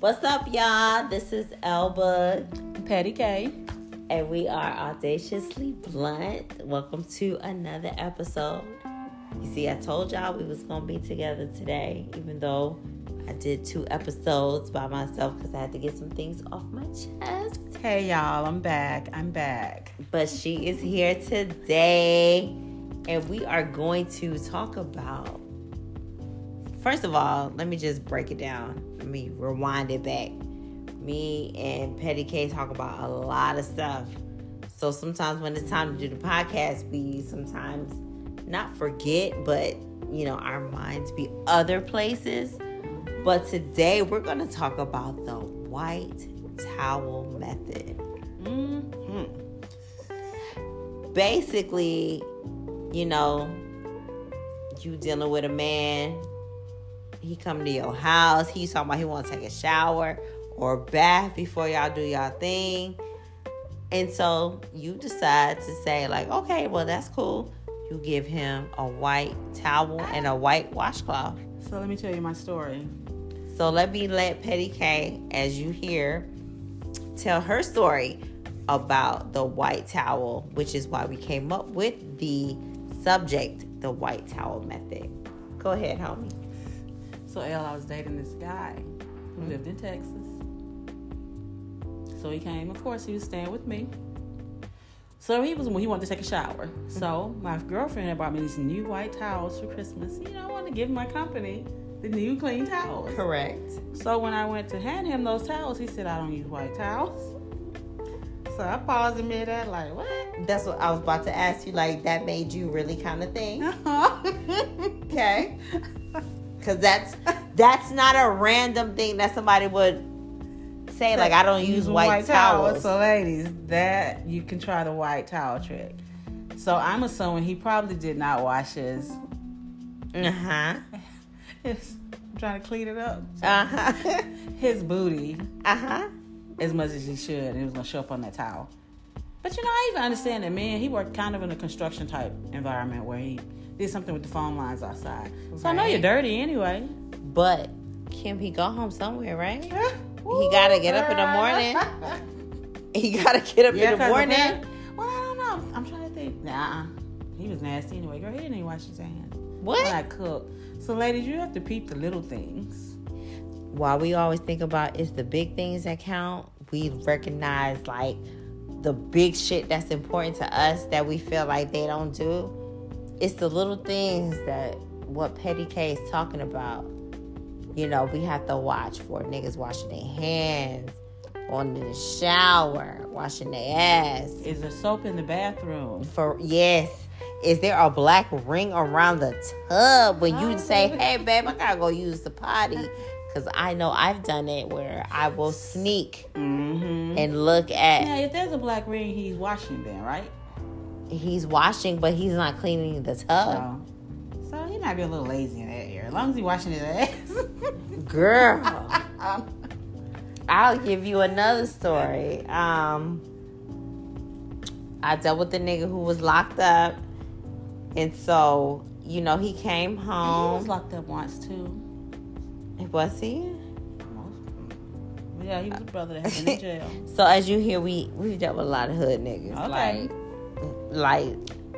What's up, y'all? This is Elba, Petty K. and we are audaciously blunt. Welcome to another episode. You see, I told y'all we was gonna be together today, even though I did two episodes by myself because I had to get some things off my chest. Hey y'all, I'm back. I'm back. But she is here today, and we are going to talk about. First of all, let me just break it down. Let me rewind it back. Me and Petty K talk about a lot of stuff. So sometimes when it's time to do the podcast, we sometimes not forget, but you know, our minds be other places. But today we're going to talk about the white towel method. Mm-hmm. basically, you know, you dealing with a man. He come to your house. He's talking about he want to take a shower or bath before y'all do y'all thing. And so you decide to say like, okay, well that's cool. You give him a white towel and a white washcloth. So let me tell you my story. So let me let Petty K, as you hear, tell her story about the white towel, which is why we came up with the subject, the white towel method. Go ahead, homie. So L, I was dating this guy who lived in Texas. So he came. Of course, he was staying with me. So he was when he wanted to take a shower. So my girlfriend had brought me these new white towels for Christmas. You know, I wanted to give my company the new clean towels. Correct. So when I went to hand him those towels, he said, "I don't use white towels." So I paused in mid that like, what? That's what I was about to ask you. Like that made you really kind of think, okay? Because that's that's not a random thing that somebody would say. Like I don't use Using white, towels. So, ladies, that you can try the white towel trick. So I'm assuming he probably did not wash his. Uh huh. I'm trying to clean it up. Uh huh. His booty Uh huh. as much as he should, and it was gonna show up on that towel. But you know, I even understand that man. He worked kind of in a construction type environment where he did something with the phone lines outside. So I know you're dirty anyway. But Kim, he go home somewhere, right? He gotta get up in the morning. He gotta get up Yeah, in the morning. well, I don't know. I'm trying to think. Nah, he was nasty anyway. Girl, he didn't even wash his hands What? when I cook. So, ladies, you have to peep the little things. While we always think about it's the big things that count, we recognize like the big shit that's important to us that we feel like they don't do. It's the little things that what Petty K is talking about. You know, we have to watch for niggas washing their hands, going to the shower, washing their ass. Is there soap in the bathroom? For yes, is there a black ring around the tub when you say, "Hey, babe, I gotta go use the potty"? Because I know I've done it where I will sneak Mm-hmm. and look at Yeah, if there's a black ring, he's washing then, right? He's washing, but he's not cleaning the tub. So, so he might be a little lazy in that area. As long as he's washing his ass. Girl, I'll give you another story. Um, I dealt with the nigga who was locked up, and so you know he came he home. was locked up once too. Was he? Yeah, he was a brother that had been in jail. So as you hear, we we dealt with a lot of hood niggas, Okay. like like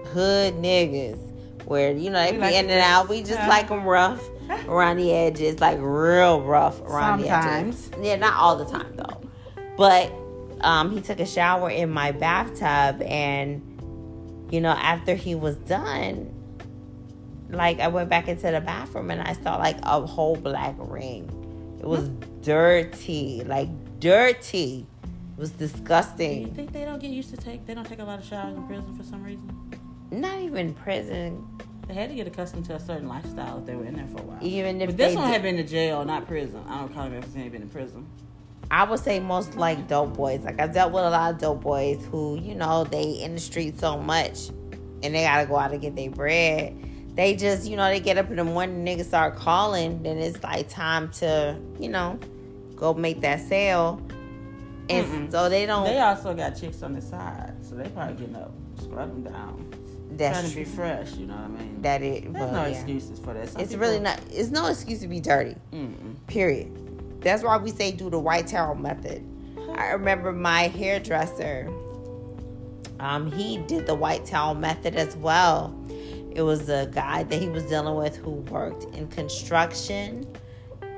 hood niggas, where you know they We be like in and out. We just Yeah. like them rough around the edges, like real rough around Sometimes. the edges. Yeah, not all the time though. But um, he took a shower in my bathtub, and you know after he was done, like I went back into the bathroom and I saw like a whole black ring. It was dirty, like dirty. Was disgusting. you think they don't get used to take? They don't take a lot of showers in prison for some reason. Not even prison. They had to get accustomed to a certain lifestyle if they were in there for a while. Even if But this they one did- had been to jail, not prison. I don't call him ever seen him been in prison. I would say most like dope boys. Like I dealt with a lot of dope boys who, you know, they in the street so much and they gotta go out and get their bread. They just, you know, they get up in the morning, niggas start calling, then it's like time to, you know, go make that sale. And Mm-mm. so they don't They also got chicks on the side, so they probably getting up, scrubbing down, that's trying to be fresh. You know what I mean? that it There's no yeah. excuses for that. Some It's people- really not it's no excuse to be dirty. Mm-mm. Period. That's why we say do the white towel method. I remember my hairdresser. Um, he did the white towel method as well. It was a guy that he was dealing with who worked in construction,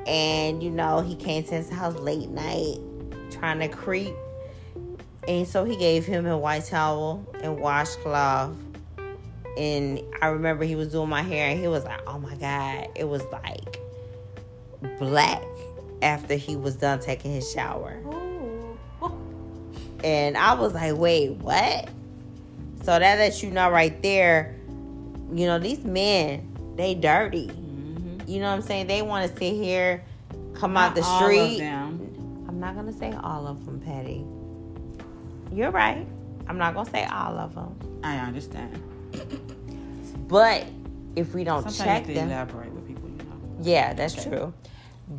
and you know he came to his house late night trying to creep, and so he gave him a white towel and washcloth. And I remember he was doing my hair, and he was like, "Oh my god!" It was like black after he was done taking his shower. Oh. And I was like, wait, what? So that lets you know right there, you know, these men, they dirty. Mm-hmm. You know what I'm saying? They want to sit here, come Not out the street. Not going to say all of them, Petty. You're right. I'm not going to say all of them. I understand. But if we don't Sometimes check them, elaborate with people, you know. Yeah, that's Okay. true.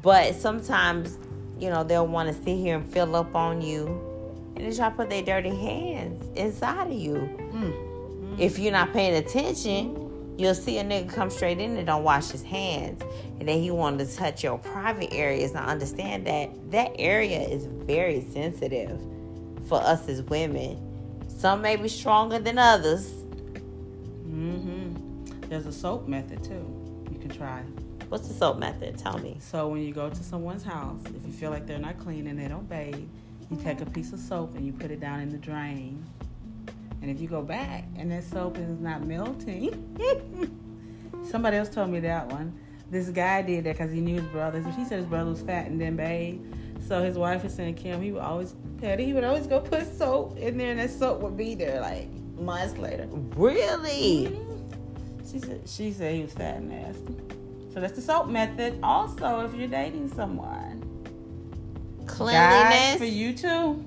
But sometimes, you know, they'll want to sit here and fill up on you and they try to put their dirty hands inside of you. Mm. If you're not paying attention, you'll see a nigga come straight in and don't wash his hands. And then he wanted to touch your private areas. Now understand that that area is very sensitive for us as women. Some may be stronger than others. Mm-hmm. There's a soap method too. You can try. What's the soap method? Tell me. So when you go to someone's house, if you feel like they're not clean and they don't bathe, you take a piece of soap and you put it down in the drain. And if you go back and that soap is not melting, somebody else told me that one. This guy did that because he knew his brother. She said his brother was fat and didn't. So his wife was saying, Kim, he would always, Patty, he would always go put soap in there and that soap would be there like months later. Really? Mm-hmm. She said she said he was fat and nasty. So that's the soap method. Also, if you're dating someone, guys, Cleanliness. for you too.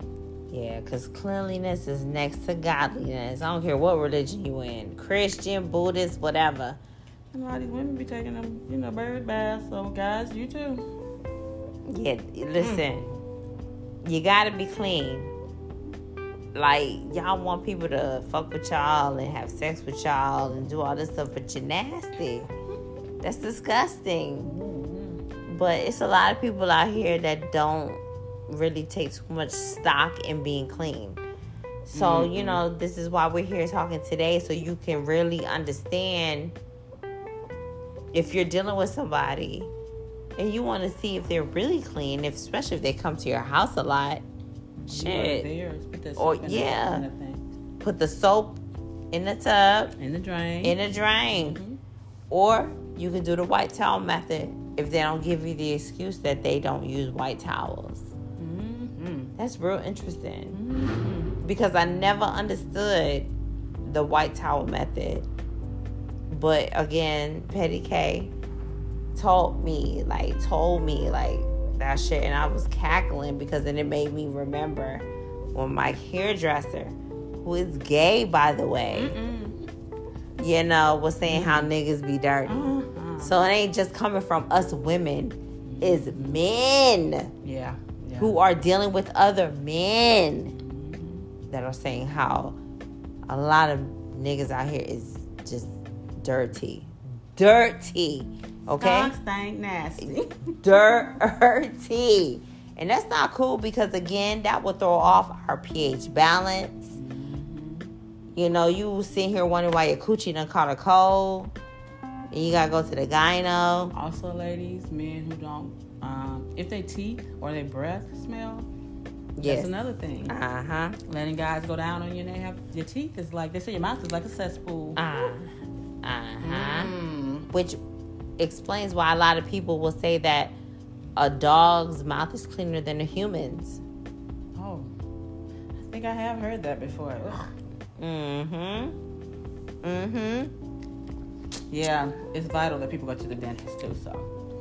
Yeah, because cleanliness is next to godliness. I don't care what religion you in Christian, Buddhist, whatever. And lot of these women be taking them, you know, bird baths. So guys, you too. Yeah, listen, mm. you gotta be clean. Like, y'all want people to fuck with y'all and have sex with y'all and do all this stuff, but you're nasty. That's disgusting. Mm-hmm. But it's a lot of people out here that don't really take too much stock in being clean. So, you know, this is why we're here talking today so you can really understand if you're dealing with somebody and you want to see if they're really clean, if especially if they come to your house a lot. Shit. Theirs, Or- in yeah. The, in the. Put the soap in the tub, In the drain. in the drain. Mhm. Or you can do the white towel method if they don't give you the excuse that they don't use white towels. That's real interesting Mhm. because I never understood the white towel method. But again, Petty K told me, like, told me, like, that shit. And I was cackling because then it made me remember when my hairdresser, who is gay, by the way, Mm-mm. you know, was saying how niggas be dirty. Uh-huh. So it ain't just coming from us women, it's men Yeah. Who are dealing with other men that are saying how a lot of niggas out here is just dirty. Dirty. Okay? Stank, nasty. Dirty. And that's not cool because again, that will throw off our pH balance. You know, you sitting here wondering why your coochie done caught a cold. And you gotta go to the gyno. Also, ladies, men who don't, um, if they teeth or their breath smell, Yes. that's another thing. Uh-huh. Letting guys go down on you and they have your teeth is like they say your mouth is like a cesspool. Uh, uh-huh. Mm. which explains why a lot of people will say that a dog's mouth is cleaner than a human's. Oh, I think I have heard that before. Mm-hmm. Mm-hmm. Yeah, it's vital that people go to the dentist too. So,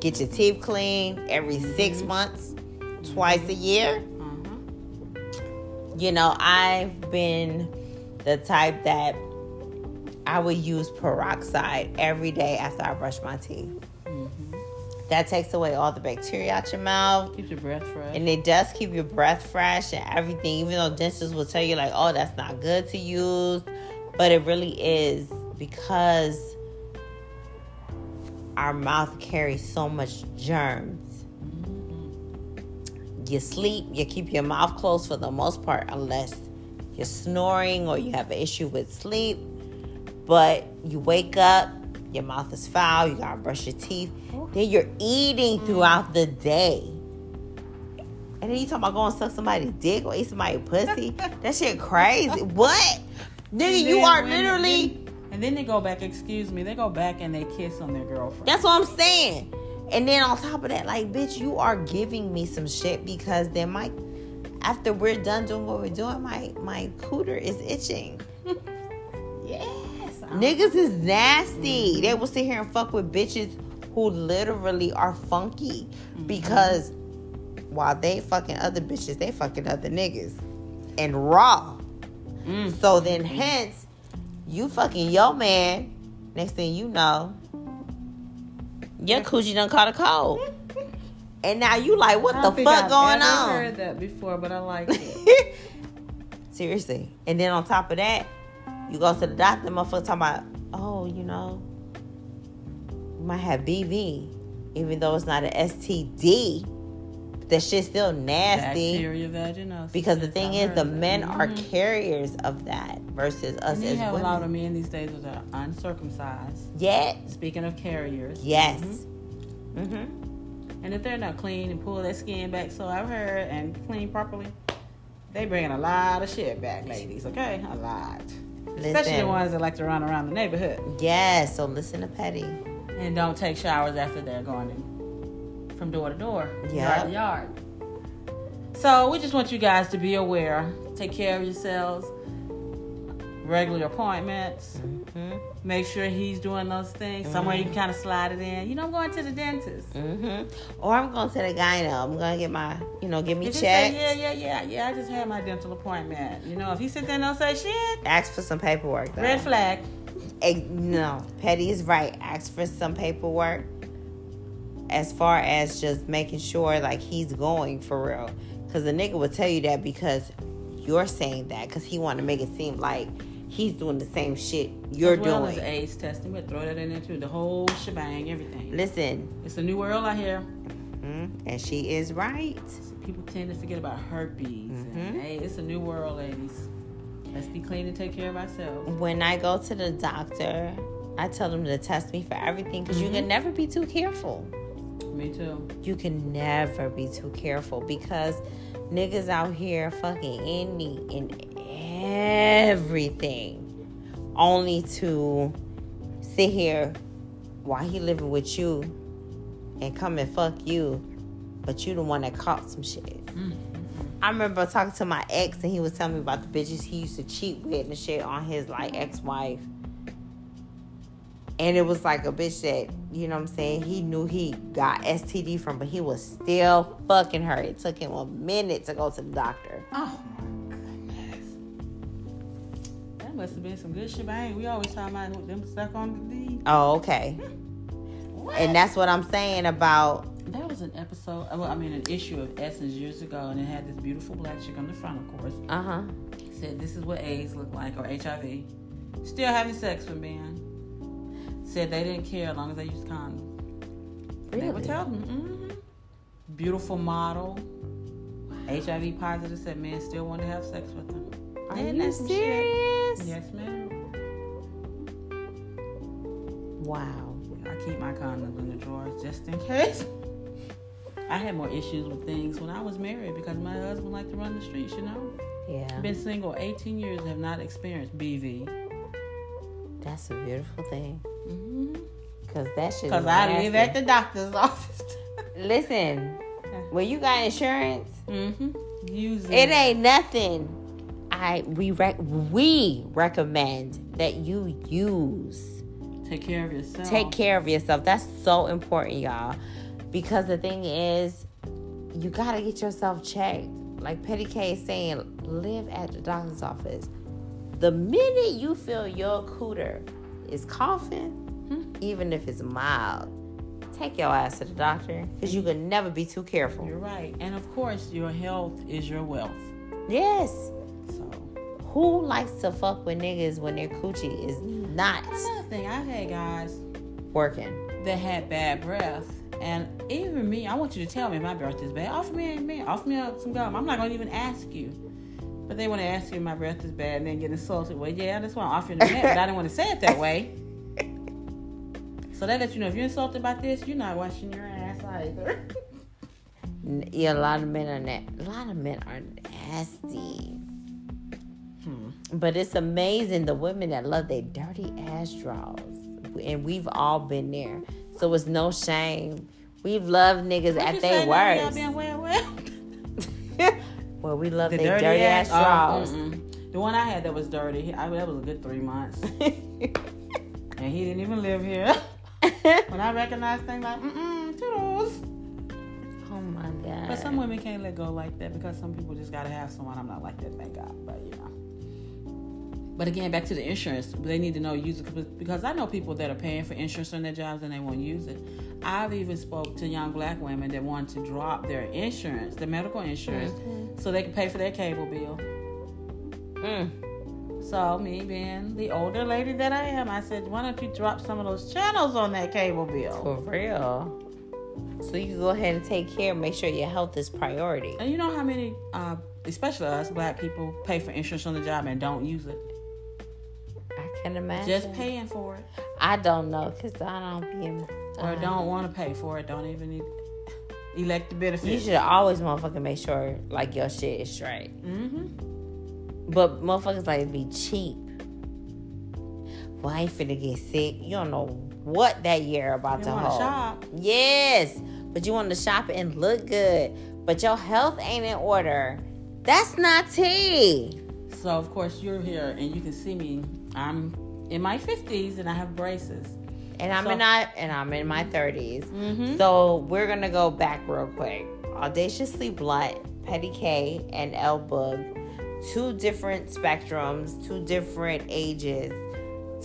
Get your teeth cleaned every six months, twice a year. uh-huh. You know, I've been the type that I would use peroxide every day after I brush my teeth. Mm-hmm. That takes away all the bacteria out your mouth. keep your breath fresh. And it does keep your breath fresh and everything, even though dentists will tell you, like, oh, that's not good to use. But it really is because our mouth carries so much germs. you sleep, you keep your mouth closed for the most part, unless you're snoring or you have an issue with sleep. But you wake up, your mouth is foul, you gotta brush your teeth. Then you're eating throughout the day. And then you talking about going suck somebody's dick or eat somebody's pussy? that shit crazy. What? Nigga, you are literally. And then they go back. Excuse me. They go back and they kiss on their girlfriend. That's what I'm saying. And then on top of that, like, bitch, you are giving me some shit because then my, after we're done doing what we're doing, my my cooter is itching. yes. Niggas is nasty. They will sit here and fuck with bitches who literally are funky because while they fucking other bitches, they fucking other niggas and raw. Mm. So then, hence, you fucking your man. Next thing you know, your coochie done caught a cold. And now you like, what the fuck I've going on? heard that before, but I like it. Seriously. And then on top of that, you go to the doctor, motherfucker talking about, oh, you know, you might have BV, even though it's not an STD. That shit's still nasty. Because the thing is, the men are Mhm. carriers of that versus us And as have a lot of men these days that are uncircumcised. Yet, Speaking of carriers. yes. Mhm. Mm-hmm. And if they're not clean and pull their skin back, so I've heard, and clean properly, they bringing a lot of shit back, ladies. Okay, a lot. Listen. Especially the ones that like to run around the neighborhood Yes, so listen to Petty. and don't take showers after they're going in, from door to door, Yeah. yard to yard. So we just want you guys to be aware. Take care of yourselves. Regular appointments. Mm-hmm. Make sure he's doing those things. Somewhere you can kind of slide it in. You know, I'm going to the dentist. Mm-hmm. Or I'm going to the gyno. I'm going to get my, you know, get me If he say, checked. yeah, yeah, yeah, yeah, I just had my dental appointment. You know, if he sit there and don't say shit, Ask for some paperwork. Though. red flag. Eh, no, Petty is right. Ask for some paperwork as far as just making sure like he's going for real. Because the nigga will tell you that because you're saying that because he want to make it seem like he's doing the same shit you're as well doing. as AIDS testing. We'll throw that in there too. The whole shebang, everything. Listen, It's a new world out here. mhm, and she is right. People tend to forget about herpes. Mhm. And, hey, it's a new world, ladies. Let's be clean and take care of ourselves. When I go to the doctor, I tell them to test me for everything because you can never be too careful. Me too. you can never be too careful because niggas out here fucking any and everything only to sit here while he living with you and come and fuck you but you the one that caught some shit. Mm-hmm. I remember talking to my ex and he was telling me about the bitches he used to cheat with and shit on his like ex-wife. And it was like a bitch that, you know what I'm saying, he knew he got STD from, but he was still fucking her. It took him a minute to go to the doctor. Oh my goodness. That must have been some good shebang. We always talking about them stuck on the D. Oh, okay. What? And that's what I'm saying about, That was an episode, well, I mean, an issue of Essence years ago, and it had this beautiful black chick on the front, of course. uh huh. Said this is what AIDS look like, or HIV. Still having sex with men. Said they didn't care as long as they used condoms. They would Really? tell them. hmm Beautiful model. HIV positive said men still want to have sex with them. Are Ain't you some shit? Yes, ma'am. Wow. I keep my condoms in the drawers just in case. I had more issues with things when I was married because my husband liked to run the streets, you know. Yeah. Been single 18 years, have not experienced BV. That's a beautiful thing. Mm-hmm. Cause that shit. Because is I live at the doctor's office. Listen, when you got insurance, mm-hmm. Use it ain't nothing. I we rec- we recommend that you use. Take care of yourself. Take care of yourself. That's so important, y'all. Because the thing is, you gotta get yourself checked. Like Petty K is saying, live at the doctor's office. The minute you feel your cooter is coughing, Hmm. even if it's mild, take your ass to the doctor. Because you can never be too careful. You're right. And of course, your health is your wealth. Yes. So, Who likes to fuck with niggas when their coochie is not another thing, I've had guys working? that had bad breath And even me, I want you to tell me if my is bad. Offer me, man, offer me some gum. I'm not gonna even ask you. But they want to ask you if my breath is bad and then get insulted. Well, yeah, that's why I'm offering the but I didn't want to say it that way. So that lets you know if you're insulted by this, you're not washing your ass either. Yeah, a lot of men are na- a lot of men are nasty. Hmm. But it's amazing the women that love their dirty ass draws, and we've all been there. So it's no shame. We've loved niggas at their worst. Well, well. well, we love the dirty, dirty ass, ass draws. Oh, the one I had that was dirty, I, that was a good three months, and he didn't even live here. when I recognized things like, mm-mm, toodles. Oh my god. But some women can't let go like that because some people just gotta have someone. I'm not like that, thank God. But you know. But again, back to the insurance, they need to know use it because I know people that are paying for insurance on their jobs and they won't use it. I've even spoke to young black women that want to drop their insurance, their medical insurance, mm-hmm. So they can pay for their cable bill. Mm. So me being the older lady that I am, I said, why don't you drop some of those channels on that cable bill? For real. So you can go ahead and take care, make sure your health is priority. And you know how many, uh, especially us black people, pay for insurance on the job and don't use it? I can imagine. Just paying for it. I don't know because I don't be in. Or don't want to pay for it. Don't even need elect the benefits. You should always motherfucking make sure like your shit is straight. Mm-hmm. But motherfuckers like to be cheap. Well, I ain't finna get sick. You don't know what that year about you to hold. Shop. Yes, but you want to shop and look good, but your health ain't in order. That's not tea. So of course you're here and you can see me. I'm in my fifties and I have braces. And I'm so, in I and I'm in my 30s. Mm-hmm. So we're gonna go back real quick. Audaciously Blunt, Petty K, and L Bug two different spectrums, two different ages,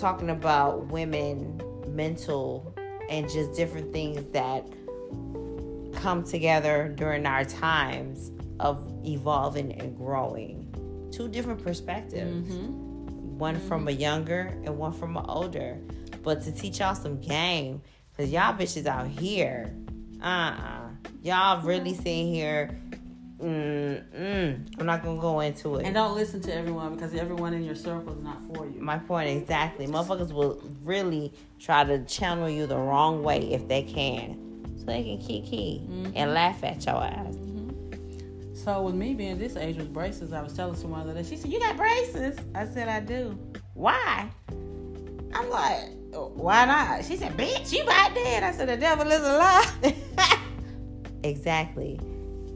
talking about women, mental, and just different things that come together during our times of evolving and growing. Two different perspectives. Mm-hmm. One mm-hmm. from a younger and one from an older. But to teach y'all some game, because y'all bitches out here, uh uh-uh. Y'all really sitting here Mm-mm. I'm not gonna go into it. And don't listen to everyone because everyone in your circle is not for you. My point exactly. Motherfuckers will really try to channel you the wrong way if they can, so they can key key mm-hmm. and laugh at your ass. Mm-hmm. So with me being this age with braces, I was telling someone that she said, "You got braces?" I said, "I do." Why? I'm like, why not? She said, "Bitch, you about dead." I said, "The devil is alive. exactly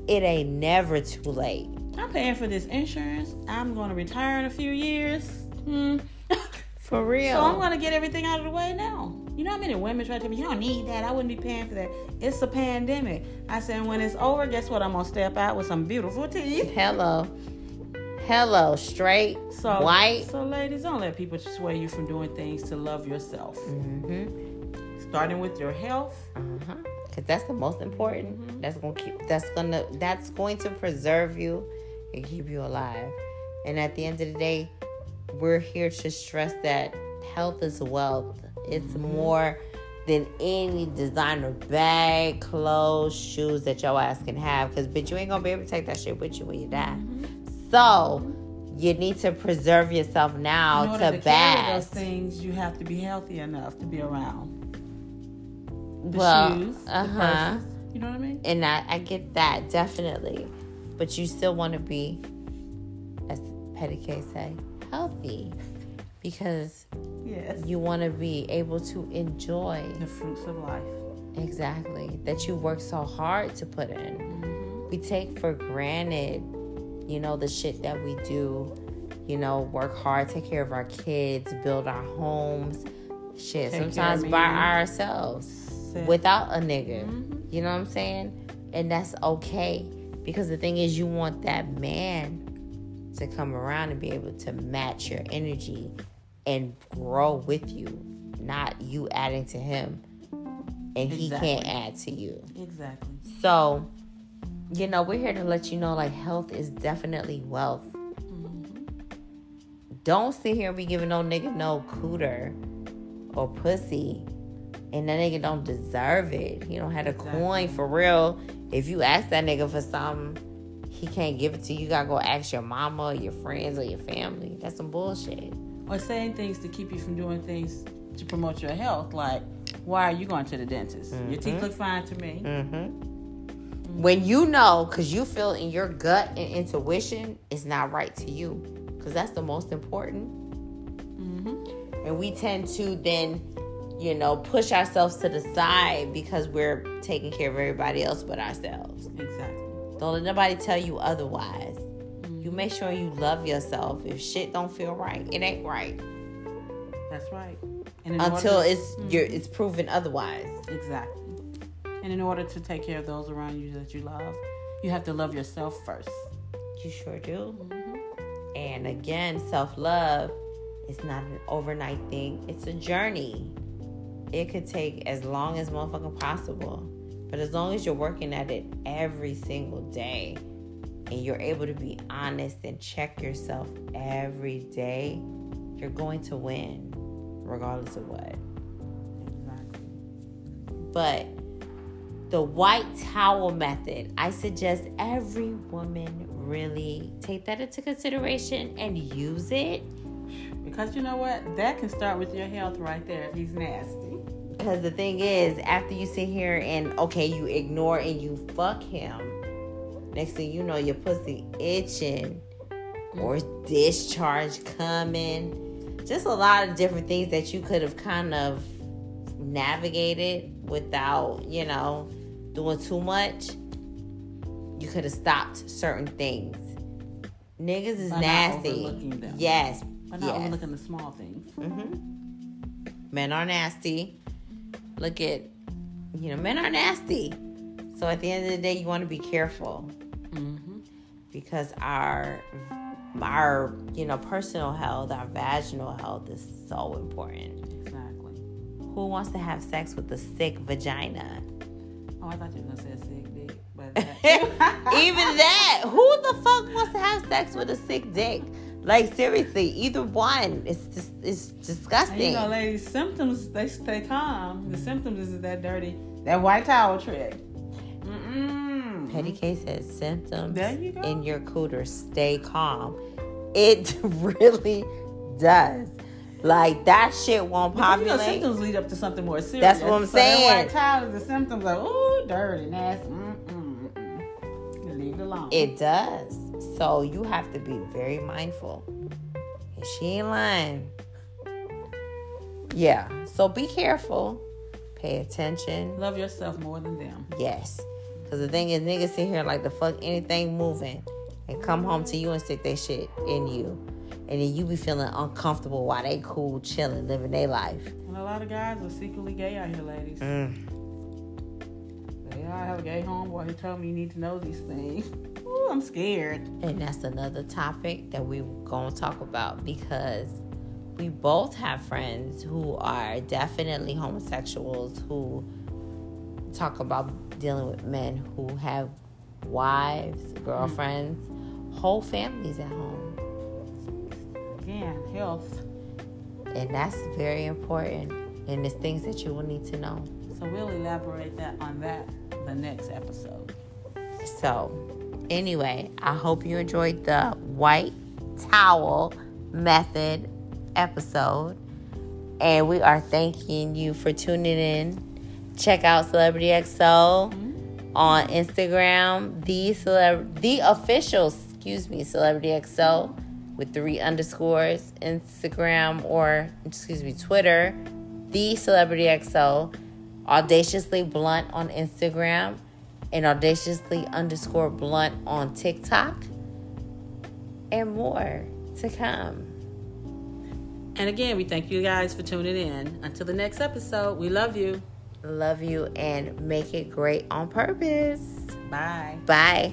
it ain't never too late. I'm paying for this insurance. I'm going to retire in a few years. Hmm. for real. So I'm going to get everything out of the way now. You know how many women try to tell me, you don't need that. I wouldn't be paying for that. It's a pandemic. I said, when it's over, guess what? I'm going to step out with some beautiful teeth. Hello. Hello, straight, so, white. So, ladies, don't let people sway you from doing things to love yourself. Mm-hmm. Starting with your health. Uh-huh because that's the most important. Mm-hmm. That's gonna keep. That's gonna. That's going to preserve you and keep you alive. And at the end of the day, we're here to stress that health is wealth. It's mm-hmm. more than any designer bag, clothes, shoes that your ass can have. Because bitch, you ain't gonna be able to take that shit with you when you die. Mm-hmm. So you need to preserve yourself now to, to carry those things. You have to be healthy enough to be around the well, shoes, uh-huh. You know what I mean? And I, I get that definitely, but you still want to be, as Petty K say, healthy, because yes, you want to be able to enjoy the fruits of life. Exactly, that you work so hard to put in. Mm-hmm. We take for granted, you know, the shit that we do. You know, work hard, take care of our kids, build our homes. Shit, take sometimes by ourselves without a nigga. Mm-hmm. You know what I'm saying? And that's okay because the thing is, you want that man to come around and be able to match your energy and grow with you, not you adding to him and exactly. he can't add to you. Exactly. So, you know, we're here to let you know like health is definitely wealth. Mm-hmm. Don't sit here and be giving no nigga no cooter or pussy And that nigga don't deserve it. He don't have a Exactly. coin for real. If you ask that nigga for something, he can't give it to you. You gotta go ask your mama, or your friends, or your family. That's some bullshit. Or saying things to keep you from doing things to promote your health. Like, why are you going to the dentist? Your teeth look fine to me. Mm-hmm. When you know, because you feel in your gut and intuition, it's not right to you. Because that's the most important. Mm-hmm. And we tend to then, you know, push ourselves to the side because we're taking care of everybody else but ourselves. Exactly. Don't let nobody tell you otherwise. Mm-hmm. You make sure you love yourself. If shit don't feel right, it ain't right. That's right. And Until order- it's you're it's proven otherwise. Exactly. And in order to take care of those around you that you love, you have to love yourself first. You sure do. Mm-hmm. And again, self love is not an overnight thing, it's a journey. It could take as long as motherfucking possible. But as long as you're working at it every single day and you're able to be honest and check yourself every day, you're going to win, regardless of what. Exactly. But the white towel method, I suggest every woman really take that into consideration and use it. Because you know what? That can start with your health right there if he's nasty. Because the thing is, after you sit here and okay, you ignore and you fuck him, next thing you know, your pussy itching or discharge coming. Just a lot of different things that you could have kind of navigated without, you know, doing too much. You could have stopped certain things. Niggas is By not nasty. overlooking them. Yes. But not yes. overlooking the small things. hmm Men are nasty. Look at, you know, men are nasty. So at the end of the day, you want to be careful Mm-hmm. because our, our, you know, personal health, our vaginal health is so important. Exactly. Who wants to have sex with a sick vagina? Oh, I thought you were gonna say a sick dick, but that- Even that. Who the fuck wants to have sex with a sick dick? Like seriously, either one. It's just it's disgusting. And disgusting. you know, ladies, symptoms they stay calm. The symptoms is that dirty, that white towel trick. Mm-mm. Petty case says symptoms There you go. in your cooter. Stay calm. It really does. Like that shit won't Because, you know, populate. symptoms lead up to something more serious. That's what I'm so that saying. white towel is the symptoms of ooh, dirty, nasty. Mm-mm, mm-mm. Leave it alone. It does. So you have to be very mindful. And she ain't lying. Yeah. So be careful. Pay attention. Love yourself more than them. Yes. Because the thing is, niggas sit here like the fuck anything moving and come home to you and stick their shit in you. And then you be feeling uncomfortable while they cool, chilling, living their life. And a lot of guys are secretly gay out here, ladies. Mm. Yeah, I have a gay homeboy who told me you need to know these things. Ooh, I'm scared. And that's another topic that we're going to talk about because we both have friends who are definitely homosexuals who talk about dealing with men who have wives, girlfriends, whole families at home. Again, health. And that's very important. And it's things that you will need to know. So we'll elaborate that on that the next episode. So, anyway, I hope you enjoyed the white towel method episode. And we are thanking you for tuning in. Check out Celebrity XO mm-hmm. on Instagram, the celeb the official, excuse me, Celebrity XO with three underscores, Instagram or excuse me, Twitter, the Celebrity XO, audaciously blunt on Instagram, and audaciously underscore blunt on TikTok, and more to come. And again, we thank you guys for tuning in. Until the next episode, we love you. Love you and make it great on purpose. Bye. Bye.